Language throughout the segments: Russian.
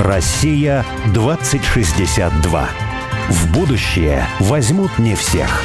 Россия 2062. В будущее возьмут не всех.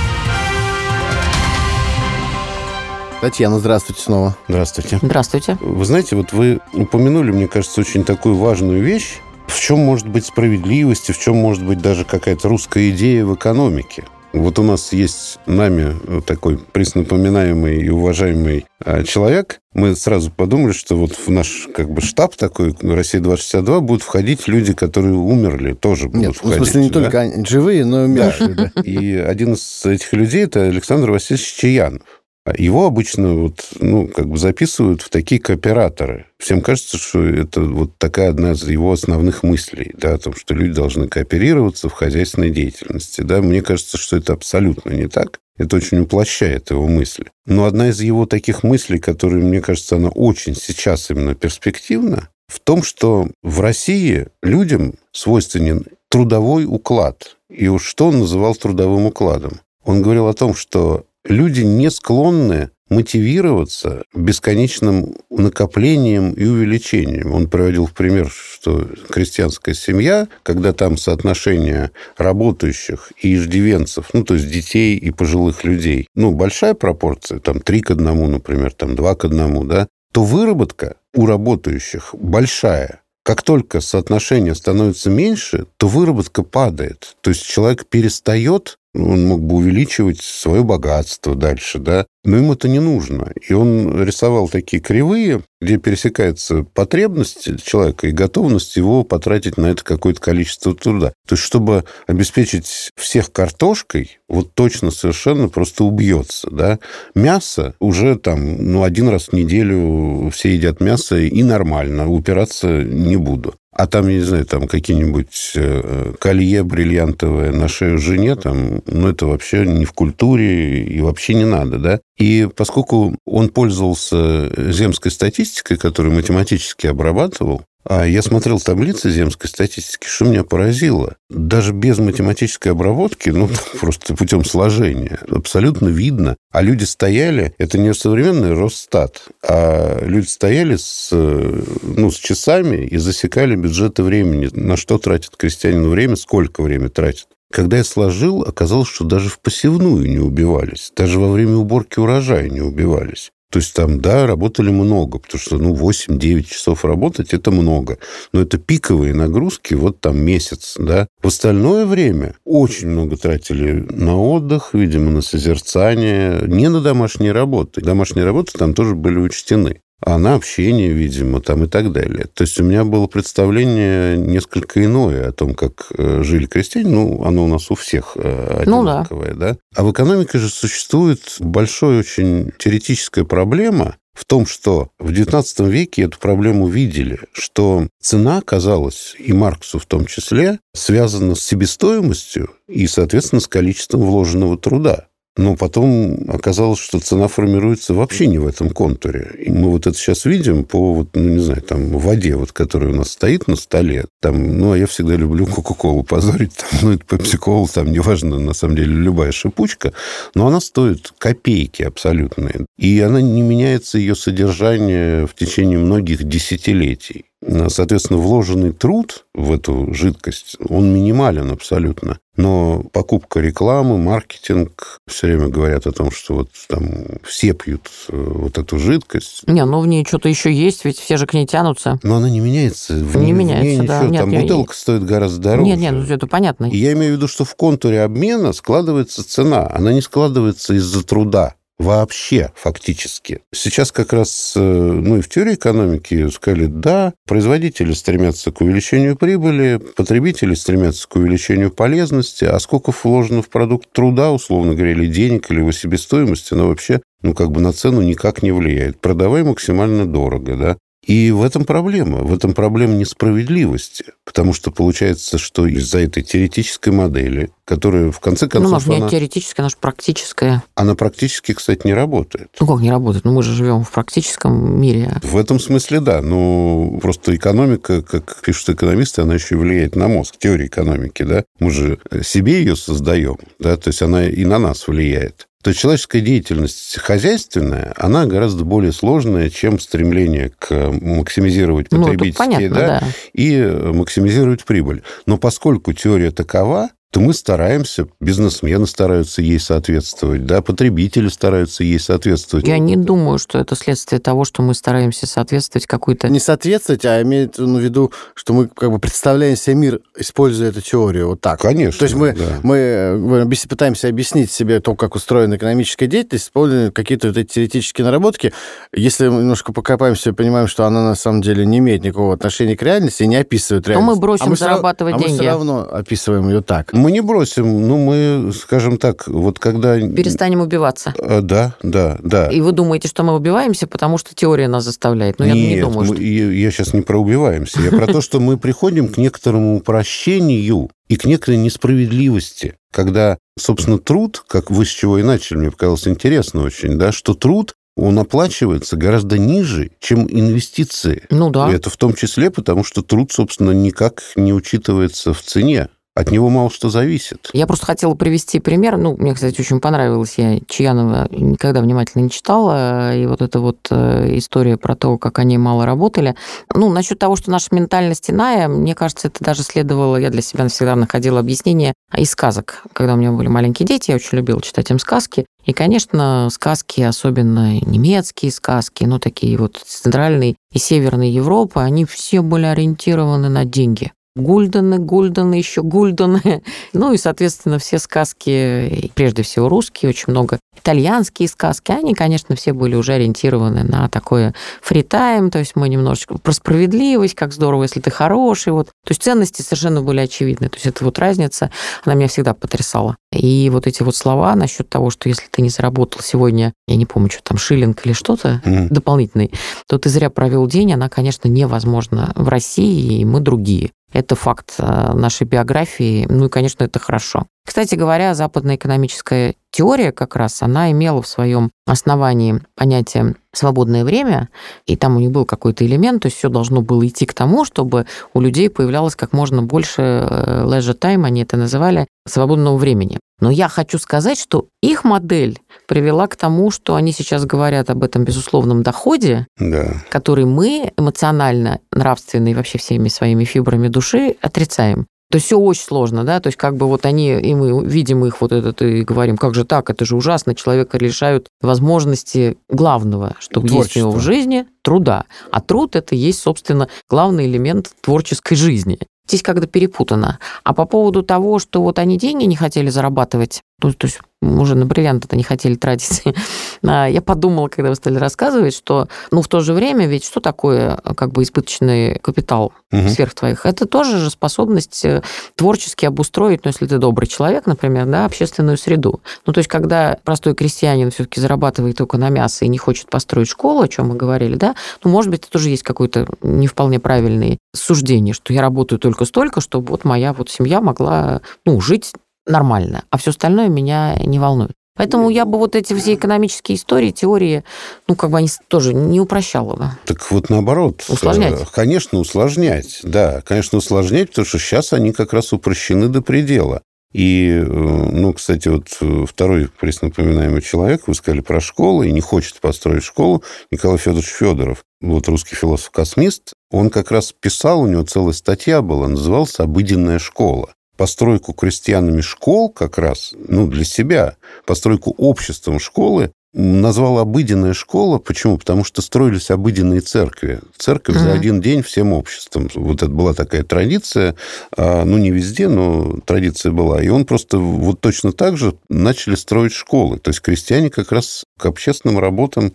Татьяна, здравствуйте снова. Здравствуйте. Здравствуйте. Вы знаете, вот вы упомянули, мне кажется, очень такую важную вещь. В чем может быть справедливость и в чем может быть даже какая-то русская идея в экономике? Вот у нас есть нами такой преснопоминаемый и уважаемый а, человек. Мы сразу подумали, что вот в наш как бы штаб такой «Россия-2062» будут входить люди, которые умерли, тоже будут Нет, входить. в смысле не да? только живые, но и умершие. да. И один из этих людей – это Александр Васильевич Чаянов. А Его обычно вот, ну, как бы записывают в такие кооператоры. Всем кажется, что это вот такая одна из его основных мыслей, да, о том, что люди должны кооперироваться в хозяйственной деятельности. Да. Мне кажется, что это абсолютно не так. Это очень уплощает его мысли. Но одна из его таких мыслей, которая, мне кажется, она очень сейчас именно перспективна, в том, что в России людям свойственен трудовой уклад. И уж что он называл трудовым укладом? Он говорил о том, что люди не склонны мотивироваться бесконечным накоплением и увеличением. Он приводил в пример, что крестьянская семья, когда там соотношение работающих и иждивенцев, ну, то есть детей и пожилых людей, ну, большая пропорция, там, три к одному, например, там, два к одному, да, то выработка у работающих большая. Как только соотношение становится меньше, то выработка падает. То есть человек перестает он мог бы увеличивать свое богатство дальше, да, но ему это не нужно. И он рисовал такие кривые, где пересекается потребность человека и готовность его потратить на это какое-то количество труда. То есть, чтобы обеспечить всех картошкой, вот точно совершенно просто убьется, да. Мясо уже там, ну, один раз в неделю все едят мясо, и нормально, упираться не буду. А там, я не знаю, там какие-нибудь э, колье бриллиантовое на шею жене, там, ну, это вообще не в культуре и вообще не надо, да. И поскольку он пользовался земской статистикой, которую математически обрабатывал, а я смотрел таблицы земской статистики, что меня поразило. Даже без математической обработки, ну, просто путем сложения, абсолютно видно. А люди стояли, это не современный Росстат, а люди стояли с, ну, с часами и засекали бюджеты времени, на что тратит крестьянин время, сколько время тратит. Когда я сложил, оказалось, что даже в посевную не убивались. Даже во время уборки урожая не убивались. То есть там, да, работали много, потому что, ну, 8-9 часов работать – это много. Но это пиковые нагрузки, вот там месяц, да. В остальное время очень много тратили на отдых, видимо, на созерцание, не на домашние работы. Домашние работы там тоже были учтены а на общение, видимо, там и так далее. То есть у меня было представление несколько иное о том, как э, жили крестьяне. Ну, оно у нас у всех э, одинаковое, ну, да. да. А в экономике же существует большая очень теоретическая проблема, в том, что в XIX веке эту проблему видели, что цена оказалась, и Марксу в том числе, связана с себестоимостью и, соответственно, с количеством вложенного труда. Но потом оказалось, что цена формируется вообще не в этом контуре. И мы вот это сейчас видим по, вот, ну, не знаю, там, воде, вот, которая у нас стоит на столе. Там, ну, а я всегда люблю Кока-Колу позорить. Там, ну, это пепси-колу, там, неважно, на самом деле, любая шипучка. Но она стоит копейки абсолютные. И она не меняется, ее содержание в течение многих десятилетий. Соответственно, вложенный труд в эту жидкость, он минимален абсолютно. Но покупка рекламы, маркетинг все время говорят о том, что вот там все пьют э, вот эту жидкость. Не, ну в ней что-то еще есть, ведь все же к ней тянутся. Но она не меняется. В не ней, меняется, ней да. ничего, Нет, там я- бутылка стоит гораздо дороже. Нет, нет, ну это понятно. И я имею в виду, что в контуре обмена складывается цена. Она не складывается из-за труда. Вообще, фактически. Сейчас как раз, э, ну и в теории экономики сказали, да, производители стремятся к увеличению прибыли, потребители стремятся к увеличению полезности, а сколько вложено в продукт труда, условно говоря, или денег, или его себестоимости, оно вообще, ну, как бы на цену никак не влияет. Продавай максимально дорого, да. И в этом проблема. В этом проблема несправедливости. Потому что получается, что из-за этой теоретической модели, которая в конце Ну, концов, может, не она, теоретическая, она же практическая. она практически, кстати, не работает. Ну, как не работает? Ну, мы же живем в практическом мире. В этом смысле, да. Но просто экономика, как пишут экономисты, она еще влияет на мозг. Теория экономики, да. Мы же себе ее создаем, да, то есть она и на нас влияет. То человеческая деятельность хозяйственная, она гораздо более сложная, чем стремление к максимизировать Ну, потребительские, понятно, да, да. и максимизировать прибыль. Но поскольку теория такова, то мы стараемся, бизнесмены стараются ей соответствовать, да, потребители стараются ей соответствовать. Я не думаю, что это следствие того, что мы стараемся соответствовать какой-то... Не соответствовать, а имеет ну, в виду, что мы как бы представляем себе мир, используя эту теорию вот так. Конечно. То есть мы, да. мы объяс- пытаемся объяснить себе то, как устроена экономическая деятельность, используя какие-то вот эти теоретические наработки. Если мы немножко покопаемся и понимаем, что она на самом деле не имеет никакого отношения к реальности и не описывает реальность. мы бросим а мы всё рав- зарабатывать а мы деньги. все равно описываем ее так. Мы не бросим, ну, мы, скажем так, вот когда... Перестанем убиваться. А, Да, да, да. И вы думаете, что мы убиваемся, потому что теория нас заставляет? Но я не Нет, думаю, мы- что... я, я сейчас не про убиваемся. Я про то, что мы приходим к некоторому упрощению и к некоторой несправедливости, когда, собственно, труд, как вы с чего и начали, мне показалось интересно очень, да, что труд он оплачивается гораздо ниже, чем инвестиции. Ну да. И это в том числе потому, что труд, собственно, никак не учитывается в цене. От него мало что зависит. Я просто хотела привести пример. Ну, мне, кстати, очень понравилось. Я Чаянова никогда внимательно не читала. И вот эта вот э, история про то, как они мало работали. Ну, насчет того, что наша ментальность иная, мне кажется, это даже следовало... Я для себя всегда находила объяснение из сказок. Когда у меня были маленькие дети, я очень любила читать им сказки. И, конечно, сказки, особенно немецкие сказки, ну, такие вот центральной и северной Европы, они все были ориентированы на деньги. Гульдены, Гульдены, еще Гульдены. Ну и, соответственно, все сказки, прежде всего русские, очень много итальянские сказки, они, конечно, все были уже ориентированы на такое фритайм, то есть мы немножечко про справедливость, как здорово, если ты хороший. Вот. То есть ценности совершенно были очевидны. То есть это вот разница, она меня всегда потрясала. И вот эти вот слова насчет того, что если ты не заработал сегодня, я не помню, что там, шиллинг или что-то, Мгм. дополнительный, то ты зря провел день, она, конечно, невозможна в России, и мы другие. Это факт э, нашей биографии, ну и, конечно, это хорошо. Кстати говоря, западная экономическая теория как раз, она имела в своем основании понятие свободное время, и там у них был какой-то элемент, то есть все должно было идти к тому, чтобы у людей появлялось как можно больше э, leisure time, они это называли, свободного времени. Но я хочу сказать, что их модель привела к тому, что они сейчас говорят об этом безусловном доходе, Да. который мы эмоционально, нравственно и вообще всеми своими фибрами души отрицаем. То есть все очень сложно, да, то есть как бы вот они, и мы видим их вот этот и говорим, как же так, это же ужасно, человека лишают возможности главного, чтобы есть у него в жизни, труда. А труд это есть, собственно, главный элемент творческой жизни. Здесь как-то перепутано. А по поводу того, что вот они деньги не хотели зарабатывать, то есть уже на бриллиант это не хотели тратить, а, я подумала, когда вы стали рассказывать, что, ну, в то же время ведь что такое как бы избыточный капитал Мгм. сверх твоих? Это тоже же способность э, творчески обустроить, ну, если ты добрый человек, например, да, общественную среду. Ну, то есть, когда простой крестьянин все-таки зарабатывает только на мясо и не хочет построить школу, о чем мы говорили, да, ну, может быть, это тоже есть какое-то не вполне правильное суждение, что я работаю только столько, чтобы вот моя вот семья могла, ну, жить нормально, а все остальное меня не волнует. Поэтому я бы вот эти все экономические истории, теории, ну, как бы они тоже не упрощала бы. Так вот наоборот. Усложнять. Э, Конечно, усложнять. Да, конечно, усложнять, потому что сейчас они как раз упрощены до предела. И, э, ну, кстати, вот э, второй преснопоминаемый человек, вы сказали про школу, и не хочет построить школу, Николай Федорович Федоров, вот русский философ-космист, он как раз писал, у него целая статья была, называлась «Обыденная школа». Постройку крестьянами школ как раз, ну, для себя, постройку обществом школы назвал обыденная школа. Почему? Потому что строились обыденные церкви. Церковь за Мгм. один день всем обществом. Вот это была такая традиция. а, Ну, не везде, но традиция была. И он просто вот точно так же начали строить школы. То есть крестьяне как раз к общественным работам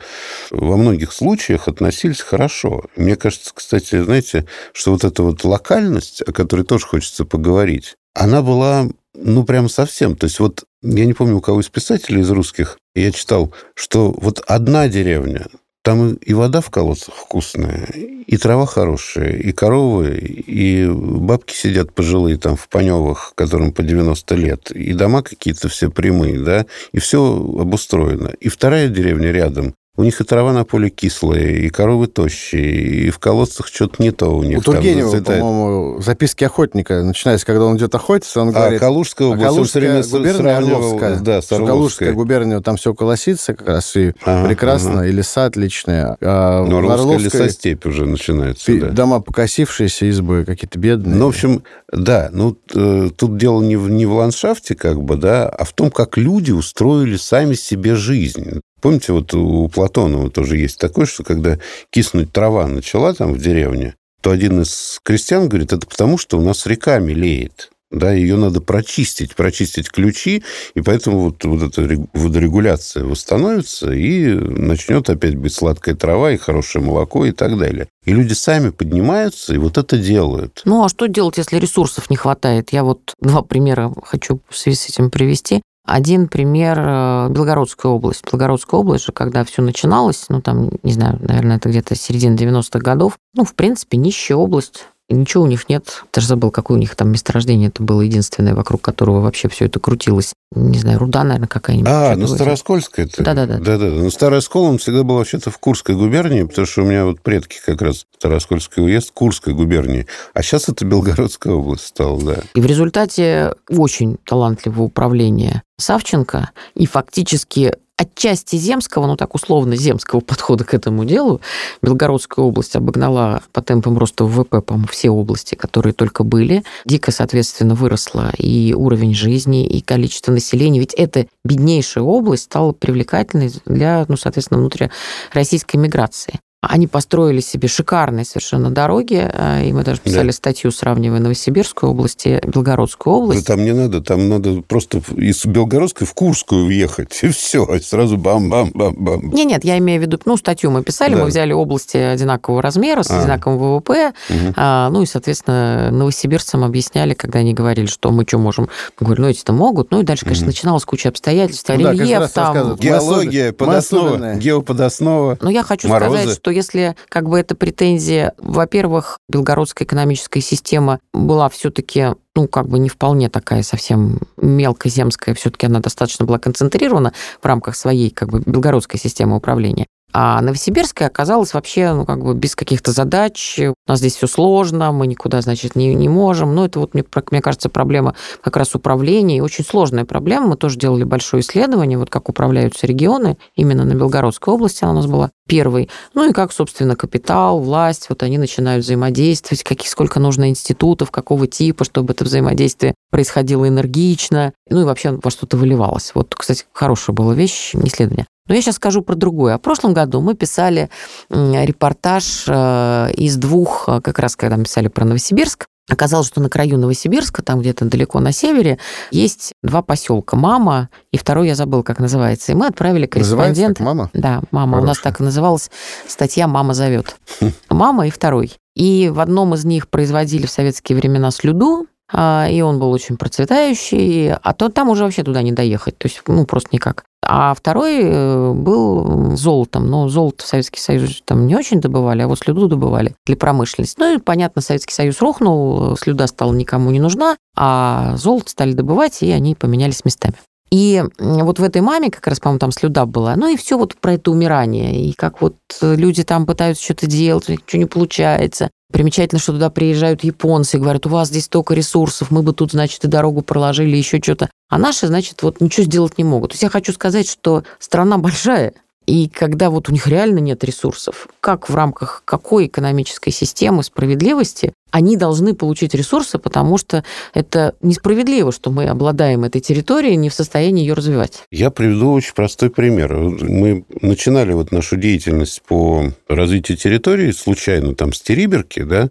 во многих случаях относились хорошо. Мне кажется, кстати, знаете, что вот эта вот локальность, о которой тоже хочется поговорить, она была, ну, прям совсем. То есть вот я не помню, у кого из писателей из русских, я читал, что вот одна деревня, там и вода в колодцах вкусная, и трава хорошая, и коровы, и бабки сидят пожилые там в паневах, которым по 90 лет, и дома какие-то все прямые, да, и все обустроено. И вторая деревня рядом, у них и трава на поле кислая, и коровы тощие, и в колодцах что-то не то у них. У Тургенева, по-моему, записки охотника, начинается, когда он идет охотиться, он а говорит... Калужская область, а Калужская он губерния сравнивал, Орловская, да, с Калужская губерния, там все колосится как раз, и Ага, прекрасно, ага. и леса отличные. А Но Орловская Орловской лесостепь уже начинается, пи- да. дома покосившиеся, избы какие-то бедные. Ну, в общем, да, ну, э, тут дело не в, не в ландшафте, как бы, да, а в том, как люди устроили сами себе жизнь. Помните, вот у Платонова тоже есть такое, что когда киснуть трава начала там в деревне, то один из крестьян говорит, это потому, что у нас река мелеет. Да, ее надо прочистить, прочистить ключи, и поэтому вот, вот эта рег- водорегуляция восстановится, и начнет опять быть сладкая трава, и хорошее молоко, и так далее. И люди сами поднимаются, и вот это делают. Ну, а что делать, если ресурсов не хватает? Я вот два примера хочу в связи с этим привести. Один пример э, Белгородская область. Белгородская область же, когда все начиналось, ну, там, не знаю, наверное, это где-то середина 90-х годов, ну, в принципе, нищая область. Ничего у них нет. Даже забыл, какое у них там месторождение. Это было единственное, вокруг которого вообще все это крутилось. Не знаю, руда, наверное, какая-нибудь. А, ну. Староскольская это? Да-да-да. Да-да. Ну, Староскол, он всегда был вообще-то в Курской губернии, потому что у меня вот предки как раз Староскольский уезд Курской губернии. А сейчас это Белгородская область стала, да. И в результате очень талантливого управления Савченко и фактически отчасти земского, ну так условно земского подхода к этому делу, Белгородская область обогнала по темпам роста ВВП, по-моему, все области, которые только были. Дико, соответственно, выросла и уровень жизни, и количество населения. Ведь эта беднейшая область стала привлекательной для, ну, соответственно, внутрироссийской миграции. Они построили себе шикарные совершенно дороги, э, и мы даже писали Да. статью, сравнивая Новосибирскую область и Белгородскую Да область. там не надо, там надо просто из Белгородской в Курскую въехать, и все, и сразу бам-бам-бам-бам. Не, нет, я имею в виду, ну, статью мы писали, Да. мы взяли области одинакового размера, с А. одинаковым ВВП, Мгм. а, ну и, соответственно, новосибирцам объясняли, когда они говорили, что мы что можем. Мы говорили, ну, эти-то могут. Ну и дальше, конечно, Мгм. начиналась куча обстоятельств, Ну да, рельеф раз там. Геология, подоснова, геоподоснова. Но я хочу Морозы. сказать, что если как бы эта претензия, во-первых, белгородская экономическая система была все-таки ну, как бы не вполне такая совсем мелкоземская, все-таки она достаточно была концентрирована в рамках своей как бы белгородской системы управления. А Новосибирская оказалась вообще, ну, как бы без каких-то задач. У нас здесь все сложно, мы никуда, значит, не, не можем. Ну, это вот, мне, мне кажется, проблема как раз управления. И очень сложная проблема. Мы тоже делали большое исследование, вот как управляются регионы. Именно на Белгородской области она у нас была первой. Ну, и как, собственно, капитал, власть, вот они начинают взаимодействовать, каких, сколько нужно институтов, какого типа, чтобы это взаимодействие происходило энергично. Ну, и вообще во что-то выливалось. Вот, кстати, хорошая была вещь, исследование. Но я сейчас скажу про другое. А в прошлом году мы писали репортаж э, из двух, э, как раз когда мы писали про Новосибирск, Оказалось, что на краю Новосибирска, там где-то далеко на севере, есть два поселка. Мама и второй я забыл, как называется. И мы отправили корреспондента. «Мама»? Да, мама. У нас Хорошая. так и называлась статья «Мама зовет». Мама и второй. И в одном из них производили в советские времена слюду, и он был очень процветающий, а то там уже вообще туда не доехать, то есть, ну, просто никак. А второй э, был золотом, но золото в Советский Союз там не очень добывали, а вот слюду добывали для промышленности. Ну и, понятно, Советский Союз рухнул, слюда стала никому не нужна, а золото стали добывать, и они поменялись местами. И вот в этой маме как раз, по-моему, там слюда была. Ну и все вот про это умирание. И как вот люди там пытаются что-то делать, ничего не получается. Примечательно, что туда приезжают японцы и говорят, у вас здесь столько ресурсов, мы бы тут, значит, и дорогу проложили, еще что-то. А наши, значит, вот ничего сделать не могут. То есть я хочу сказать, что страна большая, и когда вот у них реально нет ресурсов, как в рамках какой экономической системы справедливости они должны получить ресурсы, потому что это несправедливо, что мы обладаем этой территорией, не в состоянии ее развивать. Я приведу очень простой пример. Мы начинали вот нашу деятельность по развитию территории случайно там с Териберки, да,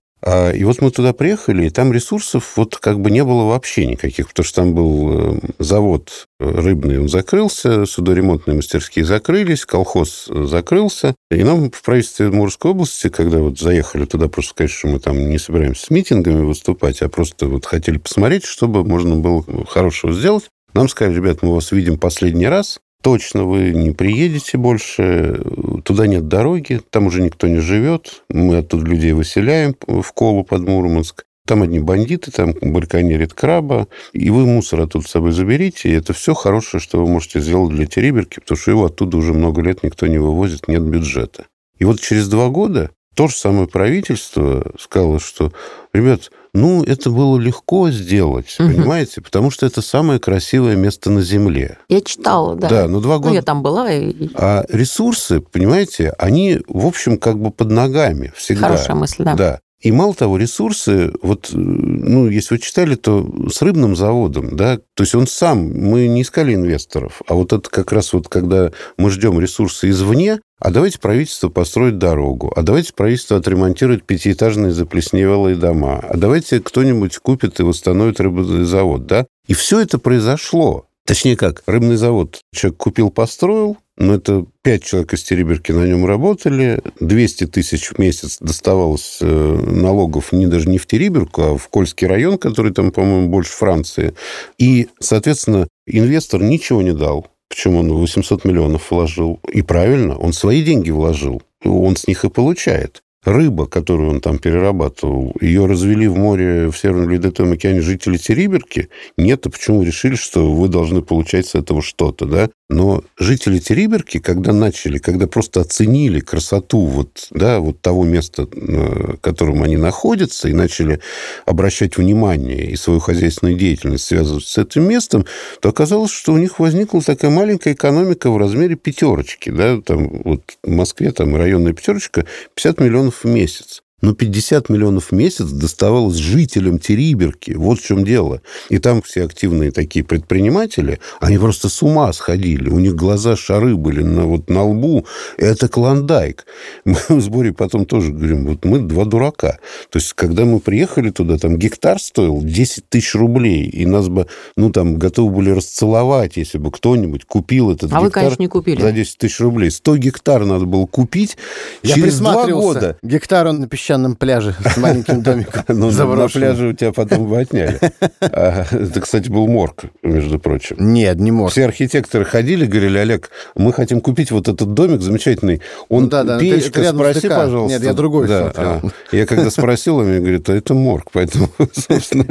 и вот мы туда приехали, и там ресурсов вот как бы не было вообще никаких, потому что там был э, завод рыбный, он закрылся, судоремонтные мастерские закрылись, колхоз э, закрылся. И нам в правительстве Мурской области, когда вот заехали туда, просто сказать, что мы там не собираемся с митингами выступать, а просто вот хотели посмотреть, чтобы можно было хорошего сделать, нам сказали, ребят, мы вас видим последний раз, точно вы не приедете больше, туда нет дороги, там уже никто не живет, мы оттуда людей выселяем в Колу под Мурманск. там одни бандиты, там барканерит краба, и вы мусор оттуда с собой заберите, и это все хорошее, что вы можете сделать для Териберки, потому что его оттуда уже много лет никто не вывозит, нет бюджета. И вот через два года то же самое правительство сказало, что, ребят, ну, это было легко сделать, угу. понимаете, потому что это самое красивое место на Земле. Я читала, да. Да, но два года... Ну, я там была. И... А ресурсы, понимаете, они, в общем, как бы под ногами всегда. Хорошая мысль, да. Да. И мало того, ресурсы, вот, ну, если вы читали, то с рыбным заводом, да, то есть он сам, мы не искали инвесторов, а вот это как раз вот, когда мы ждем ресурсы извне, а давайте правительство построит дорогу, а давайте правительство отремонтирует пятиэтажные заплесневелые дома, а давайте кто-нибудь купит и восстановит рыбный завод, да? И все это произошло. Точнее как, рыбный завод человек купил, построил, но это пять человек из Тереберки на нем работали, 200 тысяч в месяц доставалось э, налогов не даже не в Тереберку, а в Кольский район, который там, по-моему, больше Франции. И, соответственно, инвестор ничего не дал. Почему он 800 миллионов вложил? И правильно, он свои деньги вложил. Он с них и получает рыба, которую он там перерабатывал, ее развели в море в Северном Ледовитом океане жители Териберки? Нет, а почему решили, что вы должны получать с этого что-то, да? Но жители Териберки, когда начали, когда просто оценили красоту вот, да, вот того места, в котором они находятся, и начали обращать внимание и свою хозяйственную деятельность связывать с этим местом, то оказалось, что у них возникла такая маленькая экономика в размере пятерочки. Да? Там, вот в Москве там районная пятерочка 50 миллионов в месяц. Но 50 миллионов в месяц доставалось жителям Териберки. Вот в чем дело. И там все активные такие предприниматели, они просто с ума сходили. У них глаза шары были на, вот, на лбу. Это клондайк. Мы в сборе потом тоже говорим, вот мы два дурака. То есть, когда мы приехали туда, там гектар стоил 10 тысяч рублей. И нас бы, ну, там, готовы были расцеловать, если бы кто-нибудь купил этот а гектар. вы, конечно, не купили. За 10 тысяч рублей. 100 гектар надо было купить. Я Через два года. Гектар он песчаном пляже с маленьким домиком. Ну, на пляже у тебя потом бы отняли. А, Это, кстати, был морг, между прочим. Нет, не может. Все архитекторы ходили, говорили, Олег, мы хотим купить вот этот домик замечательный. Он Ну печка, спроси, пожалуйста. Нет, я другой смотрел. а. Я когда спросил, он мне говорит, а это морг, поэтому, собственно,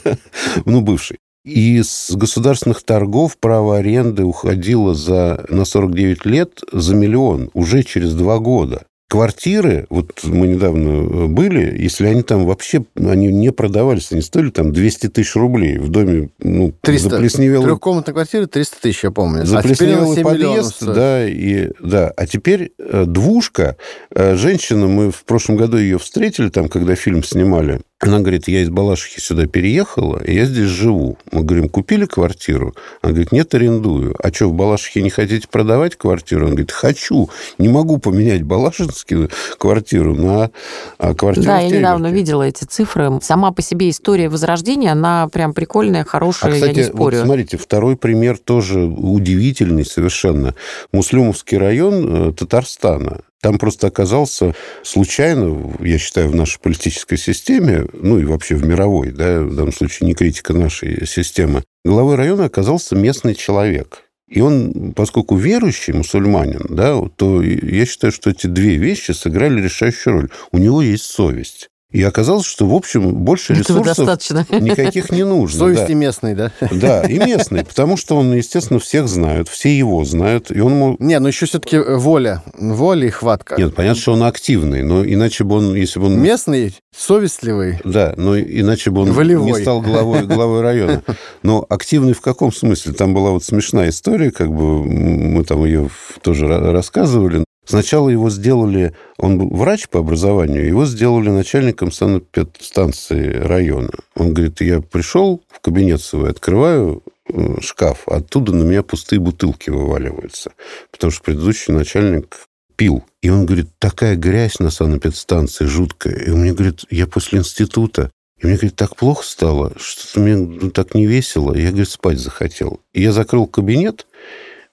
ну, бывший. И с государственных торгов право аренды уходило за, на 49 лет за миллион уже через два года. Квартиры, вот мы недавно были, если они там вообще, они не продавались, они стоили там 200 тысяч рублей в доме, ну, 300. заплесневелой Трехкомнатная квартира 300 тысяч, я помню. А Заплесневелый 7 миллионов подъезд, да, и, да. А теперь э, двушка. Э, Женщина, мы в прошлом году ее встретили, там, когда фильм снимали. Она говорит, я из Балашихи сюда переехала, и я здесь живу. Мы говорим, купили квартиру? Она говорит, нет, арендую. А что, в Балашихе не хотите продавать квартиру? Он говорит, хочу. Не могу поменять балашинскую квартиру на а, квартиру Да, я недавно Тереберке». видела эти цифры. Сама по себе история Возрождения, она прям прикольная, А, хорошая, я кстати, не вот спорю. смотрите, второй пример тоже удивительный совершенно. Муслюмовский район э, Татарстана. Там просто оказался случайно, я считаю, в нашей политической системе, ну и вообще в мировой, да, в данном случае не критика нашей системы, главой района оказался местный человек. И он, поскольку верующий мусульманин, да, то я считаю, что эти две вещи сыграли решающую роль. У него есть совесть. И оказалось, что, в общем, больше Этого ресурсов достаточно. никаких не нужно. Совесть да. и местный, да? Да, и местный, потому что он, естественно, всех знают, все его знают, и он мог... Не, ну еще все-таки воля. Воля и хватка. Нет, понятно, что он активный, но иначе бы он, если бы он... Местный, совестливый. Да, но иначе бы он Волевой. не стал главой, главой района. Но активный в каком смысле? Там была вот смешная история, как бы мы там ее тоже ра- рассказывали. Сначала его сделали, он был врач по образованию, его сделали начальником санэпидстанции района. Он говорит, я пришел в кабинет свой, открываю э, шкаф, а оттуда на меня пустые бутылки вываливаются, потому что предыдущий начальник пил. И он говорит, такая грязь на санэпидстанции жуткая. И он мне говорит, я после института, и мне, говорит, так плохо стало, что-то мне ну, так не весело. Я, говорит, спать захотел. И я закрыл кабинет,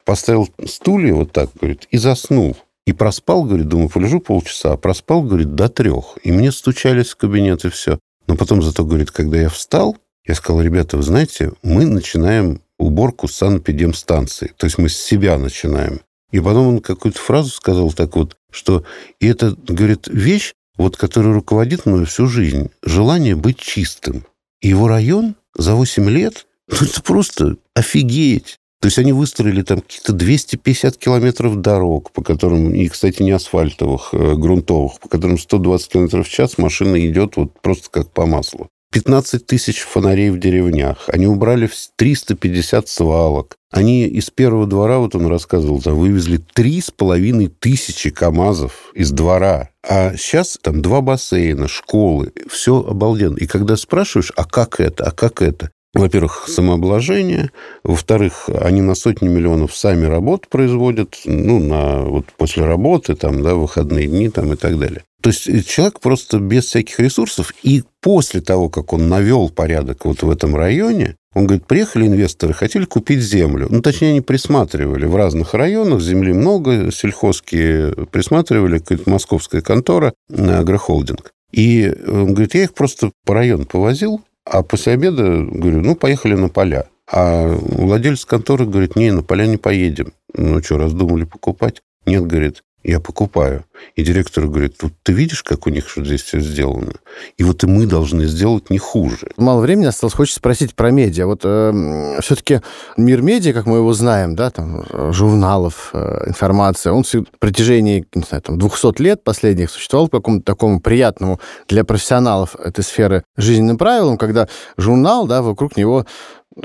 поставил стулья вот так, говорит, и заснул. И проспал, говорит, думаю, полежу полчаса, а проспал, говорит, до трех. И мне стучались в кабинет, и все. Но потом зато, говорит, когда я встал, я сказал, ребята, вы знаете, мы начинаем уборку санэпидемстанции. То есть мы с себя начинаем. И потом он какую-то фразу сказал так вот, что и это, говорит, вещь, вот который руководит мной всю жизнь, желание быть чистым. И его район за 8 лет, ну, это просто офигеть. То есть они выстроили там какие-то 250 километров дорог, по которым, и, кстати, не асфальтовых, а грунтовых, по которым 120 километров в час машина идет вот просто как по маслу. 15 тысяч фонарей в деревнях. Они убрали 350 свалок. Они из первого двора, вот он рассказывал, там вывезли три с половиной тысячи КАМАЗов из двора. А сейчас там два бассейна, школы, все обалденно. И когда спрашиваешь, а как это, а как это? Во-первых, самообложение, во-вторых, они на сотни миллионов сами работу производят, ну, на, вот после работы, там, да, выходные дни там, и так далее. То есть человек просто без всяких ресурсов, и после того, как он навел порядок вот в этом районе, он говорит, приехали инвесторы, хотели купить землю. Ну, точнее, они присматривали в разных районах, земли много, сельхозские присматривали, какая-то московская контора, агрохолдинг. И он говорит, я их просто по району повозил, а после обеда говорю, ну, поехали на поля. А владелец конторы говорит, не, на поля не поедем. Ну, что, раздумали покупать? Нет, говорит, я покупаю. И директор говорит, вот ты видишь, как у них что здесь все сделано? И вот и мы должны сделать не хуже. Мало времени осталось. Хочется спросить про медиа. Вот э, все-таки мир медиа, как мы его знаем, да, там, журналов, э, информация, он в протяжении, не знаю, там, 200 лет последних существовал по какому-то такому приятному для профессионалов этой сферы жизненным правилам, когда журнал, да, вокруг него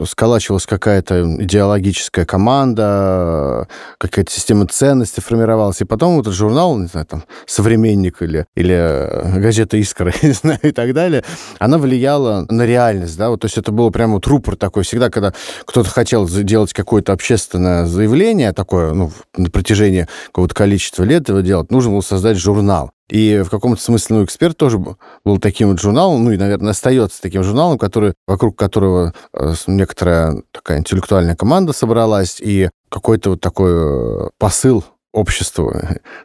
сколачивалась какая-то идеологическая команда, какая-то система ценностей формировалась. И потом вот этот журнал, не знаю, там, «Современник» или, или э, газета «Искра», не знаю, и так далее, она влияла на реальность, да, вот, то есть это было прямо вот рупор такой. Всегда, когда кто-то хотел сделать какое-то общественное заявление такое, ну, на протяжении какого-то количества лет его делать, нужно было создать журнал. И в каком-то смысле, ну, «Эксперт» тоже был таким вот журналом, ну, и, наверное, остается таким журналом, который, вокруг которого э, некоторая такая интеллектуальная команда собралась, и какой-то вот такой э, посыл обществу,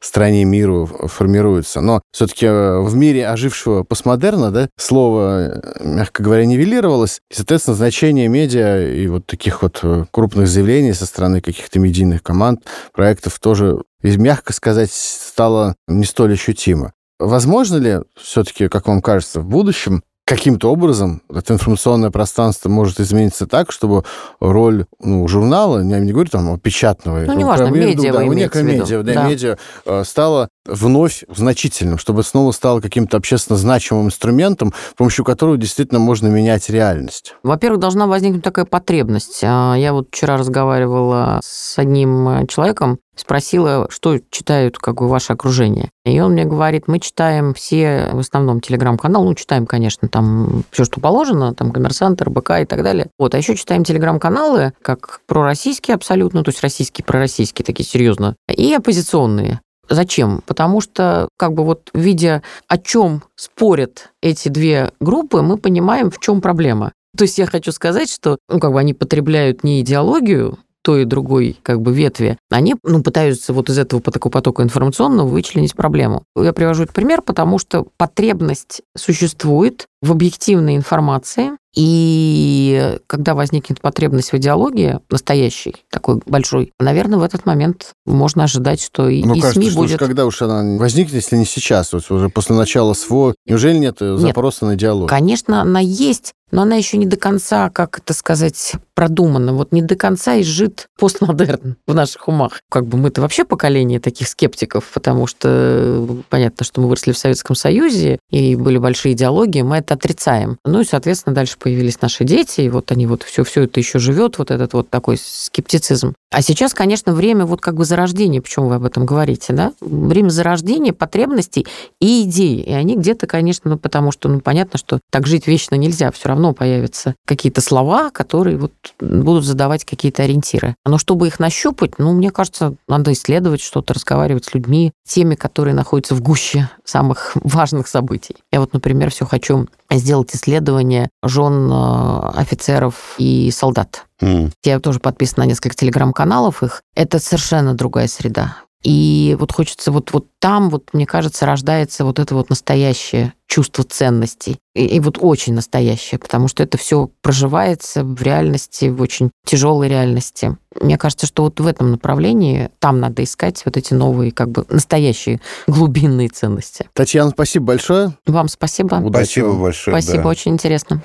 стране, миру формируется. Но все-таки э, в мире ожившего постмодерна, да, слово, мягко говоря, нивелировалось, и, соответственно, значение медиа и вот таких вот крупных заявлений со стороны каких-то медийных команд, проектов тоже мягко сказать, стало не столь ощутимо. Возможно ли все-таки, как вам кажется, в будущем каким-то образом это информационное пространство может измениться так, чтобы роль ну, журнала, я не говорю там печатного, ну, неважно, медиа, да, вы медиа, да, медиа э, стало вновь значительным, чтобы снова стало каким-то общественно значимым инструментом, с помощью которого действительно можно менять реальность? Во-первых, должна возникнуть такая потребность. А, я вот вчера разговаривала с одним э, человеком, спросила, что читают как бы ваше окружение. И он мне говорит, мы читаем все, в основном, телеграм-канал, ну, читаем, конечно, там все, что положено, там, коммерсант, РБК и так далее. Вот, а еще читаем телеграм-каналы, как пророссийские абсолютно, то есть российские, пророссийские, такие серьезно, и оппозиционные. Зачем? Потому что, как бы вот видя, о чем спорят эти две группы, мы понимаем, в чем проблема. То есть я хочу сказать, что ну, как бы они потребляют не идеологию той и другой как бы ветви, они ну, пытаются вот из этого по такого потока информационного вычленить проблему. Я привожу этот пример, потому что потребность существует в объективной информации, и когда возникнет потребность в идеологии, настоящей, такой большой, наверное, в этот момент можно ожидать, что и, ну, и кажется, СМИ что будет... когда уж она возникнет, если не сейчас, вот уже после начала СВО, неужели нет, нет запроса на диалог? Конечно, она есть, но она еще не до конца, как это сказать, продумана. Вот не до конца изжит постмодерн в наших умах. Как бы мы-то вообще поколение таких скептиков, потому что понятно, что мы выросли в Советском Союзе, и были большие идеологии, мы это отрицаем. Ну и, соответственно, дальше появились наши дети, и вот они вот все, все это еще живет, вот этот вот такой скептицизм. А сейчас, конечно, время вот как бы зарождения, почему вы об этом говорите, да? Время зарождения потребностей и идей. И они где-то, конечно, ну, потому что, ну, понятно, что так жить вечно нельзя, все равно появятся какие-то слова, которые вот будут задавать какие-то ориентиры. Но чтобы их нащупать, ну, мне кажется, надо исследовать что-то, разговаривать с людьми, теми, которые находятся в гуще самых важных событий. Я вот, например, все хочу сделать исследование жен э, офицеров и солдат. Mm. Я тоже подписана на несколько телеграм-каналов их. Это совершенно другая среда. И вот хочется вот, вот там, вот, мне кажется, рождается вот это вот настоящее чувство ценностей. И, и вот очень настоящее, потому что это все проживается в реальности, в очень тяжелой реальности. Мне кажется, что вот в этом направлении там надо искать вот эти новые, как бы настоящие глубинные ценности. Татьяна, спасибо большое. Вам спасибо. Удачи Спасибо вам. большое. Спасибо, да. очень интересно.